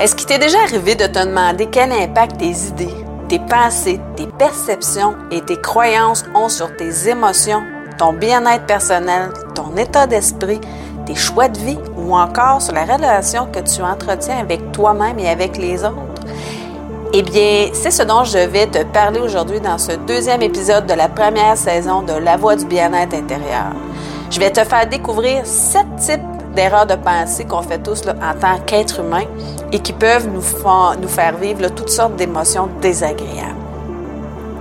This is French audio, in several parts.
Est-ce qu'il t'est déjà arrivé de te demander quel impact tes idées, tes pensées, tes perceptions et tes croyances ont sur tes émotions, ton bien-être personnel, ton état d'esprit, tes choix de vie ou encore sur la relation que tu entretiens avec toi-même et avec les autres? Eh bien, c'est ce dont je vais te parler aujourd'hui dans ce deuxième épisode de la première saison de La Voix du bien-être intérieur. Je vais te faire découvrir sept types d'erreurs de pensée qu'on fait tous en tant qu'être humain et qui peuvent nous, nous faire vivre toutes sortes d'émotions désagréables.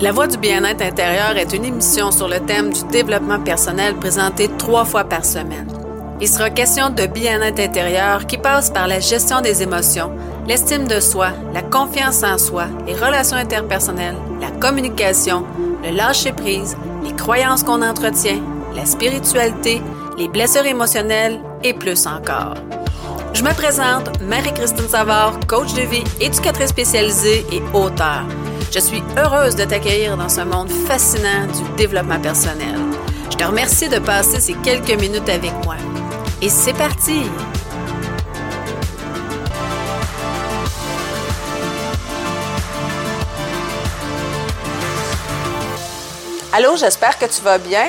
La Voix du bien-être intérieur est une émission sur le thème du développement personnel présentée trois fois par semaine. Il sera question de bien-être intérieur qui passe par la gestion des émotions, l'estime de soi, la confiance en soi, les relations interpersonnelles, la communication, le lâcher-prise, les croyances qu'on entretient, la spiritualité, les blessures émotionnelles et plus encore. Je me présente, Marie-Christine Savard, coach de vie, éducatrice spécialisée et auteur. Je suis heureuse de t'accueillir dans ce monde fascinant du développement personnel. Je te remercie de passer ces quelques minutes avec moi. Et c'est parti! Allô, j'espère que tu vas bien.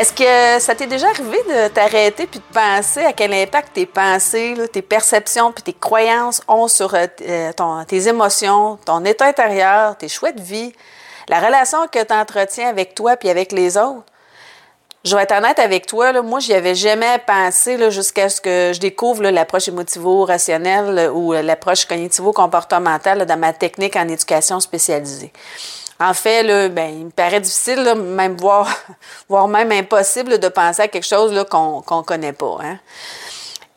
Est-ce que ça t'est déjà arrivé de t'arrêter puis de penser à quel impact tes pensées, tes perceptions puis tes croyances ont sur euh, euh, tes émotions, ton état intérieur, tes choix de vie, la relation que tu entretiens avec toi puis avec les autres? Je vais être honnête avec toi, moi, j'y avais jamais pensé jusqu'à ce que je découvre l'approche émotivo-rationnelle ou l'approche cognitivo-comportementale dans ma technique en éducation spécialisée. En fait, là, ben, il me paraît difficile, même voire, même impossible de penser à quelque chose qu'on ne connaît pas. Hein.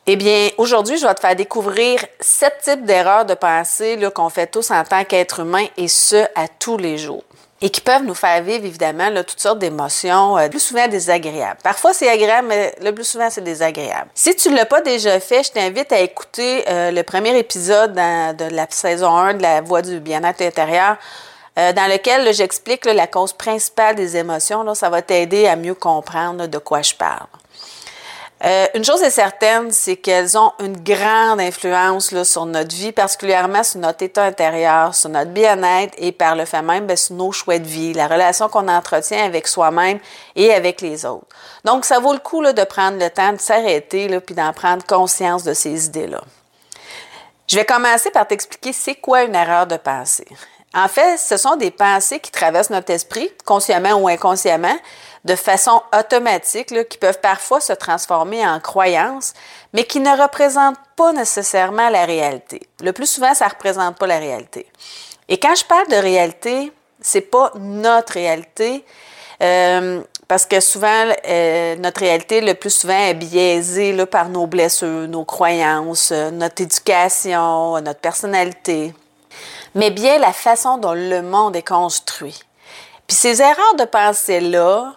Eh bien, aujourd'hui, je vais te faire découvrir sept types d'erreurs de pensée qu'on fait tous en tant qu'être humain et ce, à tous les jours. Et qui peuvent nous faire vivre, évidemment, toutes sortes d'émotions, euh, plus souvent désagréables. Parfois, c'est agréable, mais le plus souvent, c'est désagréable. Si tu ne l'as pas déjà fait, je t'invite à écouter euh, le premier épisode de la saison 1 de La Voix du bien-être intérieur euh, dans lequel j'explique la cause principale des émotions. Là, ça va t'aider à mieux comprendre de quoi je parle. Euh, une chose est certaine, c'est qu'elles ont une grande influence là, sur notre vie, particulièrement sur notre état intérieur, sur notre bien-être et par le fait même ben, sur nos choix de vie, la relation qu'on entretient avec soi-même et avec les autres. Donc, ça vaut le coup là, de prendre le temps de s'arrêter puis d'en prendre conscience de ces idées-là. Je vais commencer par t'expliquer c'est quoi une erreur de pensée. En fait, ce sont des pensées qui traversent notre esprit, consciemment ou inconsciemment, de façon automatique, qui peuvent parfois se transformer en croyances, mais qui ne représentent pas nécessairement la réalité. Le plus souvent, ça ne représente pas la réalité. Et quand je parle de réalité, c'est pas notre réalité, euh, parce que souvent, euh, notre réalité, le plus souvent, est biaisée là, par nos blessures, nos croyances, notre éducation, notre personnalité mais bien la façon dont le monde est construit. Puis ces erreurs de pensée-là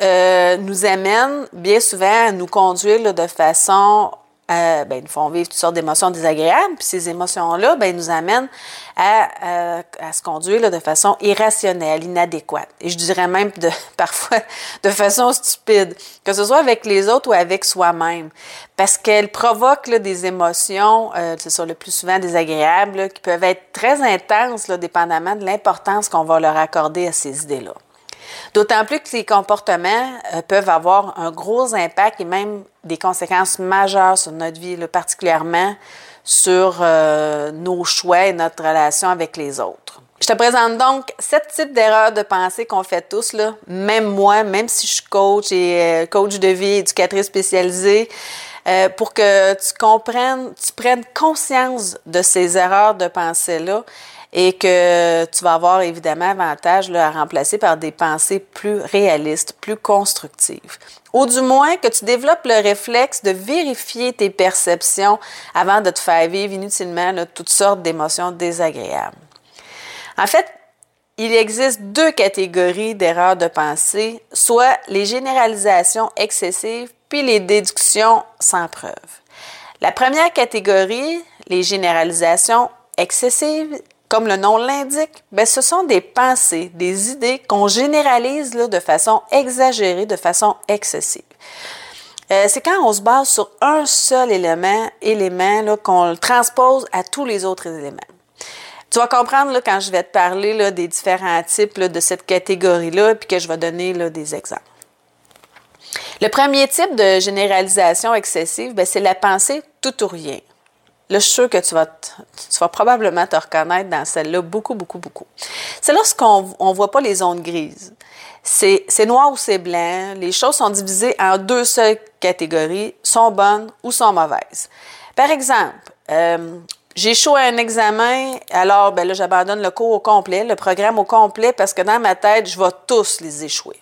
euh, nous amènent bien souvent à nous conduire de façon euh, ben, nous font vivre toutes sortes d'émotions désagréables, puis ces émotions-là, ben, nous amènent à, à, se conduire de façon irrationnelle, inadéquate. Et je dirais même de, parfois de façon stupide, que ce soit avec les autres ou avec soi-même, parce qu'elles provoquent des émotions, euh, c'est ça, le plus souvent désagréables, qui peuvent être très intenses, là, dépendamment de l'importance qu'on va leur accorder à ces idées-là. D'autant plus que ces comportements euh, peuvent avoir un gros impact et même des conséquences majeures sur notre vie, particulièrement sur euh, nos choix et notre relation avec les autres. Je te présente donc sept types d'erreurs de pensée qu'on fait tous, même moi, même si je suis coach et euh, coach de vie, éducatrice spécialisée, pour que tu comprennes, tu prennes conscience de ces erreurs de pensée-là et que tu vas avoir évidemment avantage à remplacer par des pensées plus réalistes, plus constructives. Ou du moins que tu développes le réflexe de vérifier tes perceptions avant de te faire vivre inutilement toutes sortes d'émotions désagréables. En fait, il existe deux catégories d'erreurs de pensée, soit les généralisations excessives puis les déductions sans preuve. La première catégorie, les généralisations excessives, comme le nom l'indique, ben, ce sont des pensées, des idées qu'on généralise là, de façon exagérée, de façon excessive. Euh, c'est quand on se base sur un seul élément, élément qu'on le transpose à tous les autres éléments. Tu vas comprendre là, quand je vais te parler là, des différents types de cette catégorie-là, puis que je vais donner des exemples. Le premier type de généralisation excessive, ben, c'est la pensée tout ou rien. Là, je suis sûre que tu vas, probablement te reconnaître dans celle-là beaucoup, beaucoup, beaucoup. C'est lorsqu'on ne voit pas les zones grises. C'est noir ou c'est blanc. Les choses sont divisées en deux seules catégories, sont bonnes ou sont mauvaises. Par exemple, euh, j'ai à un examen, alors ben là, j'abandonne le cours au complet, le programme au complet, parce que dans ma tête, je vais tous les échouer.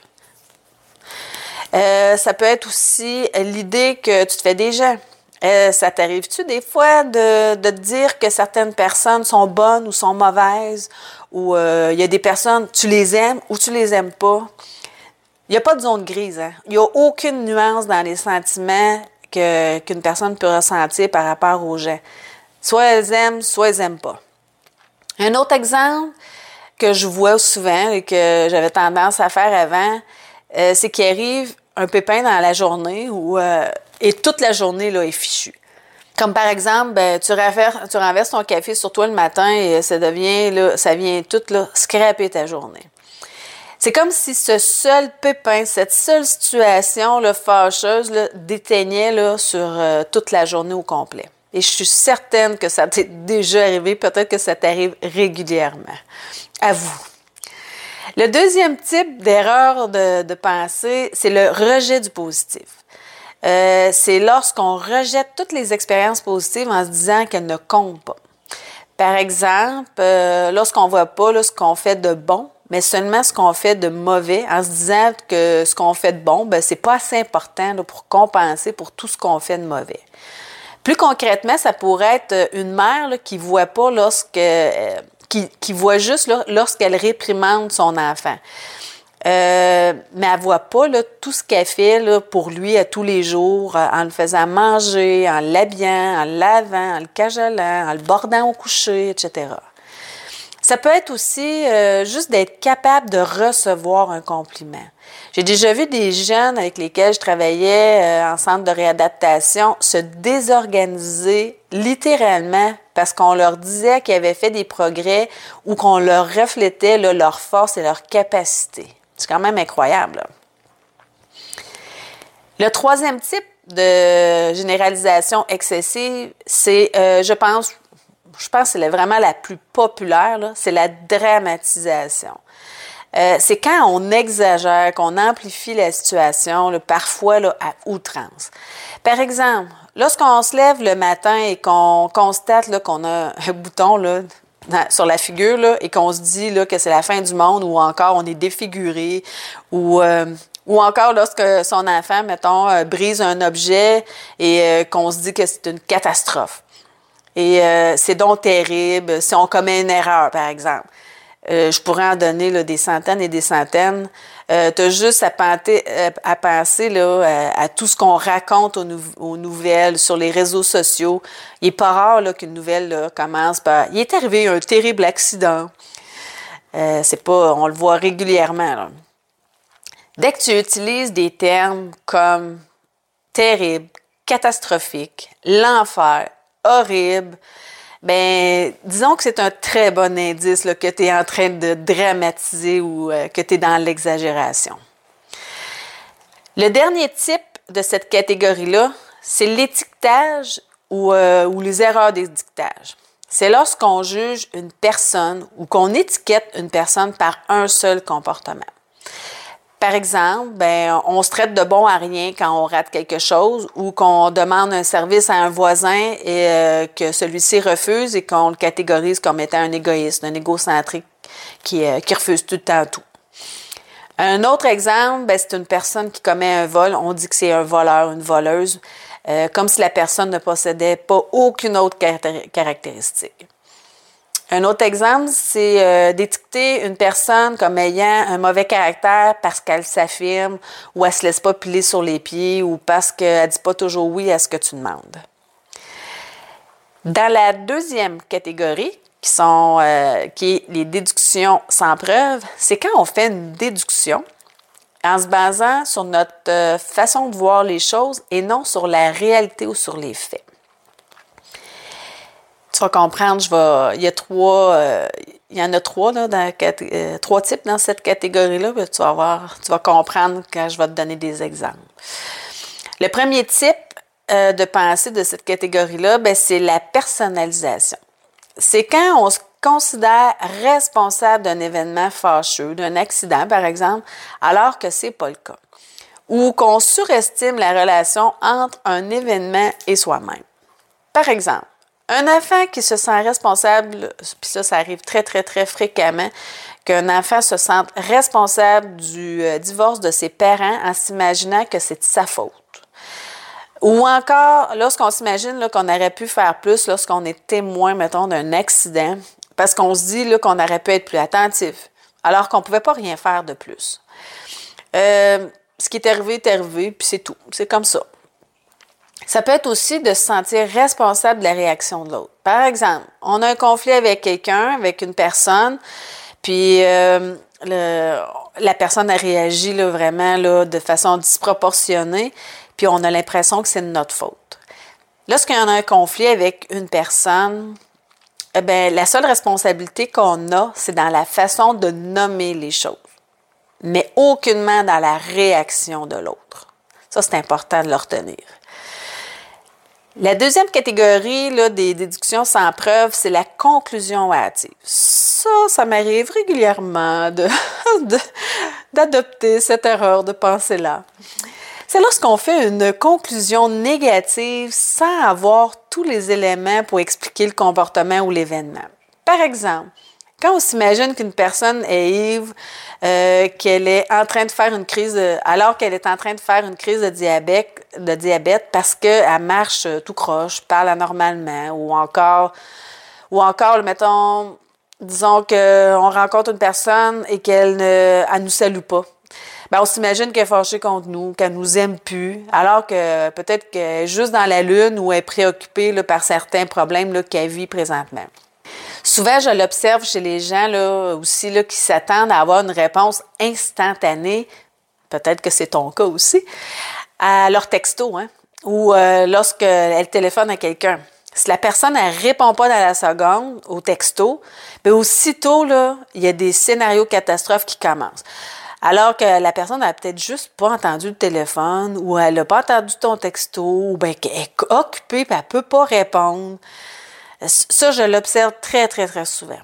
Euh, ça peut être aussi l'idée que tu te fais des gens. Euh, ça t'arrive-tu des fois de, de, te dire que certaines personnes sont bonnes ou sont mauvaises, ou euh, il y a des personnes, tu les aimes ou tu les aimes pas? Il n'y a pas de zone grise. Hein? Il n'y a aucune nuance dans les sentiments qu'une personne peut ressentir par rapport aux gens. Soit elles aiment, soit elles n'aiment pas. Un autre exemple que je vois souvent et que j'avais tendance à faire avant, euh, c'est qu'il arrive un pépin dans la journée où et toute la journée là, est fichue. Comme par exemple, ben, tu, renverses, ton café sur toi le matin et ça devient, là, ça vient tout là, scraper ta journée. C'est comme si ce seul pépin, cette seule situation là, fâcheuse là, déteignait là, sur euh, toute la journée au complet. Et je suis certaine que ça t'est déjà arrivé, peut-être que ça t'arrive régulièrement. À vous. Le deuxième type d'erreur de, de pensée, c'est le rejet du positif. Euh, c'est lorsqu'on rejette toutes les expériences positives en se disant qu'elles ne comptent pas. Par exemple, euh, lorsqu'on ne voit pas ce qu'on fait de bon, mais seulement ce qu'on fait de mauvais, en se disant que ce qu'on fait de bon, ben, c'est pas assez important pour compenser pour tout ce qu'on fait de mauvais. Plus concrètement, ça pourrait être une mère là, qui voit pas lorsque euh, qui, qui, voit juste lorsqu'elle réprimande son enfant. Euh, mais elle voit pas là, tout ce qu'elle fait là, pour lui à tous les jours, euh, en le faisant manger, en l'habillant, en le lavant, en le cajolant, en le bordant au coucher, etc. Ça peut être aussi euh, juste d'être capable de recevoir un compliment. J'ai déjà vu des jeunes avec lesquels je travaillais en centre de réadaptation se désorganiser littéralement parce qu'on leur disait qu'ils avaient fait des progrès ou qu'on leur reflétait là, leur force et leur capacité. C'est quand même incroyable. Le troisième type de généralisation excessive, c'est, euh, je pense, je pense que c'est vraiment la plus populaire, c'est la dramatisation. Euh, c'est quand on exagère, qu'on amplifie la situation, parfois à outrance. Par exemple, lorsqu'on se lève le matin et qu'on constate qu'on a un bouton sur la figure là, et qu'on se dit là, que c'est la fin du monde ou encore on est défiguré ou, euh, ou encore lorsque son enfant, mettons, euh, brise un objet et euh, qu'on se dit que c'est une catastrophe. Et c'est donc terrible si on commet une erreur, par exemple. je pourrais en donner des centaines et des centaines. Euh, tu as juste à, euh, à penser là, euh, à, tout ce qu'on raconte aux, nouvelles, sur les réseaux sociaux. Il n'est pas rare qu'une nouvelle commence par Il est arrivé un terrible accident. c'est pas. On le voit régulièrement. Dès que tu utilises des termes comme terrible, catastrophique, l'enfer, horrible, ben disons que c'est un très bon indice que tu es en train de dramatiser ou euh, que tu es dans l'exagération. Le dernier type de cette catégorie-là, c'est l'étiquetage ou, euh, ou les erreurs d'étiquetage. C'est lorsqu'on juge une personne ou qu'on étiquette une personne par un seul comportement. Par exemple, ben, on se traite de bon à rien quand on rate quelque chose ou qu'on demande un service à un voisin et euh, que celui-ci refuse et qu'on le catégorise comme étant un égoïste, un égocentrique qui, euh, qui refuse tout le temps tout. Un autre exemple, ben, c'est une personne qui commet un vol. On dit que c'est un voleur, une voleuse, euh, comme si la personne ne possédait pas aucune autre caractéristique. Un autre exemple, c'est euh, d'étiqueter une personne comme ayant un mauvais caractère parce qu'elle s'affirme ou elle se laisse pas piler sur les pieds ou parce qu'elle dit pas toujours oui à ce que tu demandes. Dans la deuxième catégorie, qui sont euh, qui est les déductions sans preuve, c'est quand on fait une déduction en se basant sur notre euh, façon de voir les choses et non sur la réalité ou sur les faits. Tu vas comprendre, je vais, il y a trois, euh, il y en a trois, là, euh, trois types dans cette catégorie-là. Tu vas voir, tu vas comprendre quand je vais te donner des exemples. Le premier type de pensée de cette catégorie-là, ben, c'est la personnalisation. C'est quand on se considère responsable d'un événement fâcheux, d'un accident par exemple, alors que c'est pas le cas. Ou qu'on surestime la relation entre un événement et soi-même. Par exemple, un enfant qui se sent responsable, puis ça, ça arrive très, très, très fréquemment, qu'un enfant se sente responsable du euh, divorce de ses parents en s'imaginant que c'est de sa faute. Ou encore, lorsqu'on s'imagine qu'on aurait pu faire plus lorsqu'on est témoin, mettons, d'un accident, parce qu'on se dit qu'on aurait pu être plus attentif, alors qu'on ne pouvait pas rien faire de plus. Euh, ce qui est arrivé est arrivé, puis c'est tout. C'est comme ça. Ça peut être aussi de se sentir responsable de la réaction de l'autre. Par exemple, on a un conflit avec quelqu'un, avec une personne, puis euh, la personne a réagi là, vraiment là, de façon disproportionnée, puis on a l'impression que c'est de notre faute. Lorsqu'il y en a un conflit avec une personne, eh bien, la seule responsabilité qu'on a, c'est dans la façon de nommer les choses, mais aucunement dans la réaction de l'autre. Ça, c'est important de le retenir. La deuxième catégorie des déductions sans preuve, c'est la conclusion hâtive. Ça, ça m'arrive régulièrement d'adopter de, cette erreur de pensée-là c'est lorsqu'on fait une conclusion négative sans avoir tous les éléments pour expliquer le comportement ou l'événement. Par exemple, quand on s'imagine qu'une personne est ivre, euh, qu'elle est en train de faire une crise, alors qu'elle est en train de faire une crise de diabète, de diabète parce qu'elle marche tout croche, parle anormalement, ou encore, ou encore, mettons, disons qu'on rencontre une personne et qu'elle ne elle nous salue pas. Ben, on s'imagine qu'elle est fâchée contre nous, qu'elle nous aime plus, alors que peut-être qu'elle est juste dans la lune ou est préoccupée là, par certains problèmes qu'elle vit présentement. Souvent, je l'observe chez les gens là, aussi qui s'attendent à avoir une réponse instantanée, peut-être que c'est ton cas aussi, à leur texto, hein, ou euh, lorsqu'elle téléphone à quelqu'un. Si la personne ne répond pas dans la seconde au texto, bien aussitôt, là, il y a des scénarios catastrophes qui commencent. Alors que la personne n'a peut-être juste pas entendu le téléphone ou elle n'a pas entendu ton texto ou bien qu'elle est occupée et elle ne peut pas répondre. Ça, je l'observe très, très, très souvent.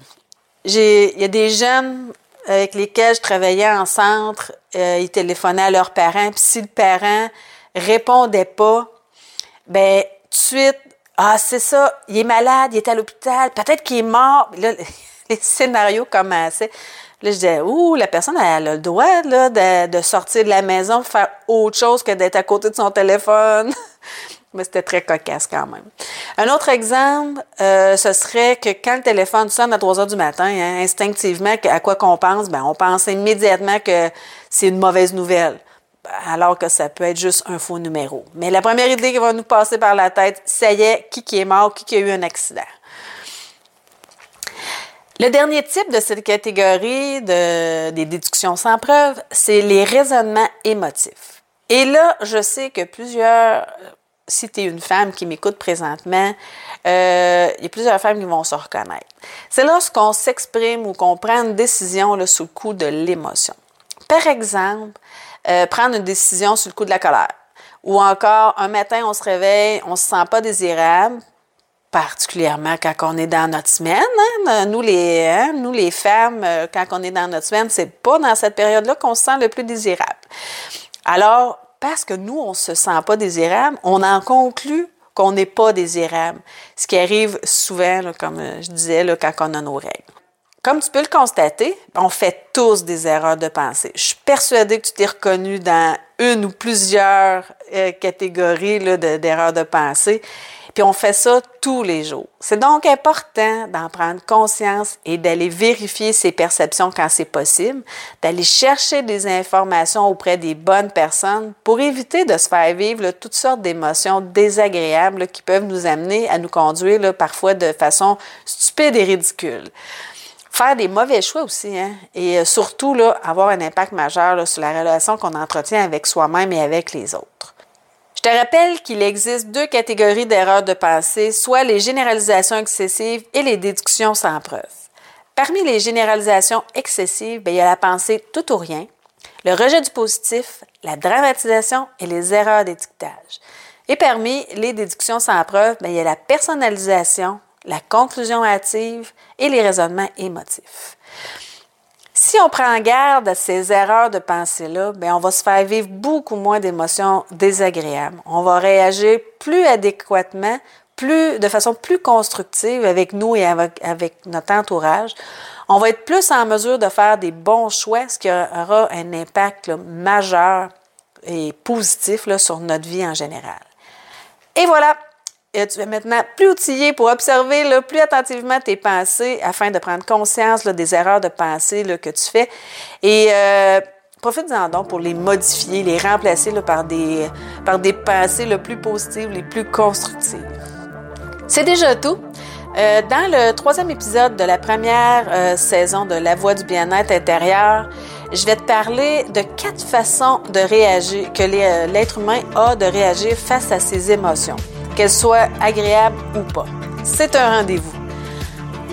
Il y a des jeunes avec lesquels je travaillais en centre, euh, ils téléphonaient à leurs parents, puis si le parent répondait pas, ben tout de suite, ah, c'est ça, il est malade, il est à l'hôpital, peut-être qu'il est mort. Là, les scénarios commençaient. Là, je disais, ouh, la personne, elle a le droit là, de, sortir de la maison pour faire autre chose que d'être à côté de son téléphone. Mais c'était très cocasse quand même. Un autre exemple, euh, ce serait que quand le téléphone sonne à 3 heures du matin, hein, instinctivement, à quoi qu'on pense? Ben, on pense immédiatement que c'est une mauvaise nouvelle, alors que ça peut être juste un faux numéro. Mais la première idée qui va nous passer par la tête, ça y est, qui, qui est mort, qui, qui a eu un accident. Le dernier type de cette catégorie de, des déductions sans preuve, c'est les raisonnements émotifs. Et là, je sais que plusieurs, si tu es une femme qui m'écoute présentement, euh, il y a plusieurs femmes qui vont se reconnaître. C'est lorsqu'on s'exprime ou qu'on prend une décision là, sous le coup de l'émotion. Par exemple, euh, prendre une décision sous le coup de la colère. Ou encore, un matin, on se réveille, on se sent pas désirable, particulièrement quand on est dans notre semaine. Hein. Nous, les, hein, nous, les femmes, euh, quand on est dans notre semaine, c'est pas dans cette période-là qu'on se sent le plus désirable. Alors, parce que nous, on se sent pas désirable, on en conclut qu'on n'est pas désirable. Ce qui arrive souvent, comme euh, je disais, là, quand on a nos règles. Comme tu peux le constater, on fait tous des erreurs de pensée. Je suis persuadée que tu t'es reconnu dans une ou plusieurs euh, catégories d'erreurs de pensée. Puis on fait ça tous les jours. C'est donc important d'en prendre conscience et d'aller vérifier ses perceptions quand c'est possible, d'aller chercher des informations auprès des bonnes personnes pour éviter de se faire vivre toutes sortes d'émotions désagréables qui peuvent nous amener à nous conduire parfois de façon stupide et ridicule. faire des mauvais choix aussi, hein? et euh, surtout là, avoir un impact majeur sur la relation qu'on entretient avec soi-même et avec les autres. Je te rappelle qu'il existe deux catégories d'erreurs de pensée, soit les généralisations excessives et les déductions sans preuve. Parmi les généralisations excessives, bien, il y a la pensée tout ou rien, le rejet du positif, la dramatisation et les erreurs d'étiquetage. Et parmi les déductions sans preuve, bien, il y a la personnalisation, la conclusion hâtive et les raisonnements émotifs. Si on prend garde à ces erreurs de pensée-là, bien, on va se faire vivre beaucoup moins d'émotions désagréables. On va réagir plus adéquatement, plus, de façon plus constructive avec nous et avec, notre entourage. On va être plus en mesure de faire des bons choix, ce qui aura un impact majeur et positif sur notre vie en général. Et voilà, tu es maintenant plus outillé pour observer plus attentivement tes pensées afin de prendre conscience des erreurs de pensée que tu fais. Et euh, profite-en donc pour les modifier, les remplacer par, des, pensées le plus positives, les plus constructives. C'est déjà tout. Euh, dans le troisième épisode de la première euh, saison de La Voix du bien-être intérieur, je vais te parler de quatre façons de réagir, que euh, l'être humain a de réagir face à ses émotions, qu'elles soient agréables ou pas. C'est un rendez-vous.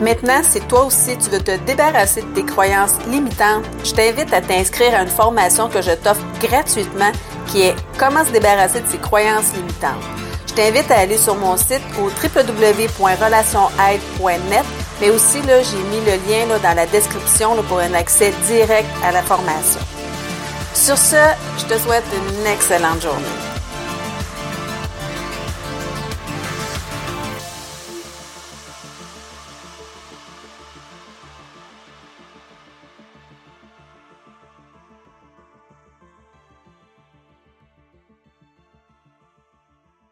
Maintenant, si toi aussi tu veux te débarrasser de tes croyances limitantes, je t'invite à t'inscrire à une formation que je t'offre gratuitement qui est Comment se débarrasser de ses croyances limitantes. Je t'invite à aller sur mon site au www.relationaide.net, mais aussi là, j'ai mis le lien dans la description pour un accès direct à la formation. Sur ce, je te souhaite une excellente journée.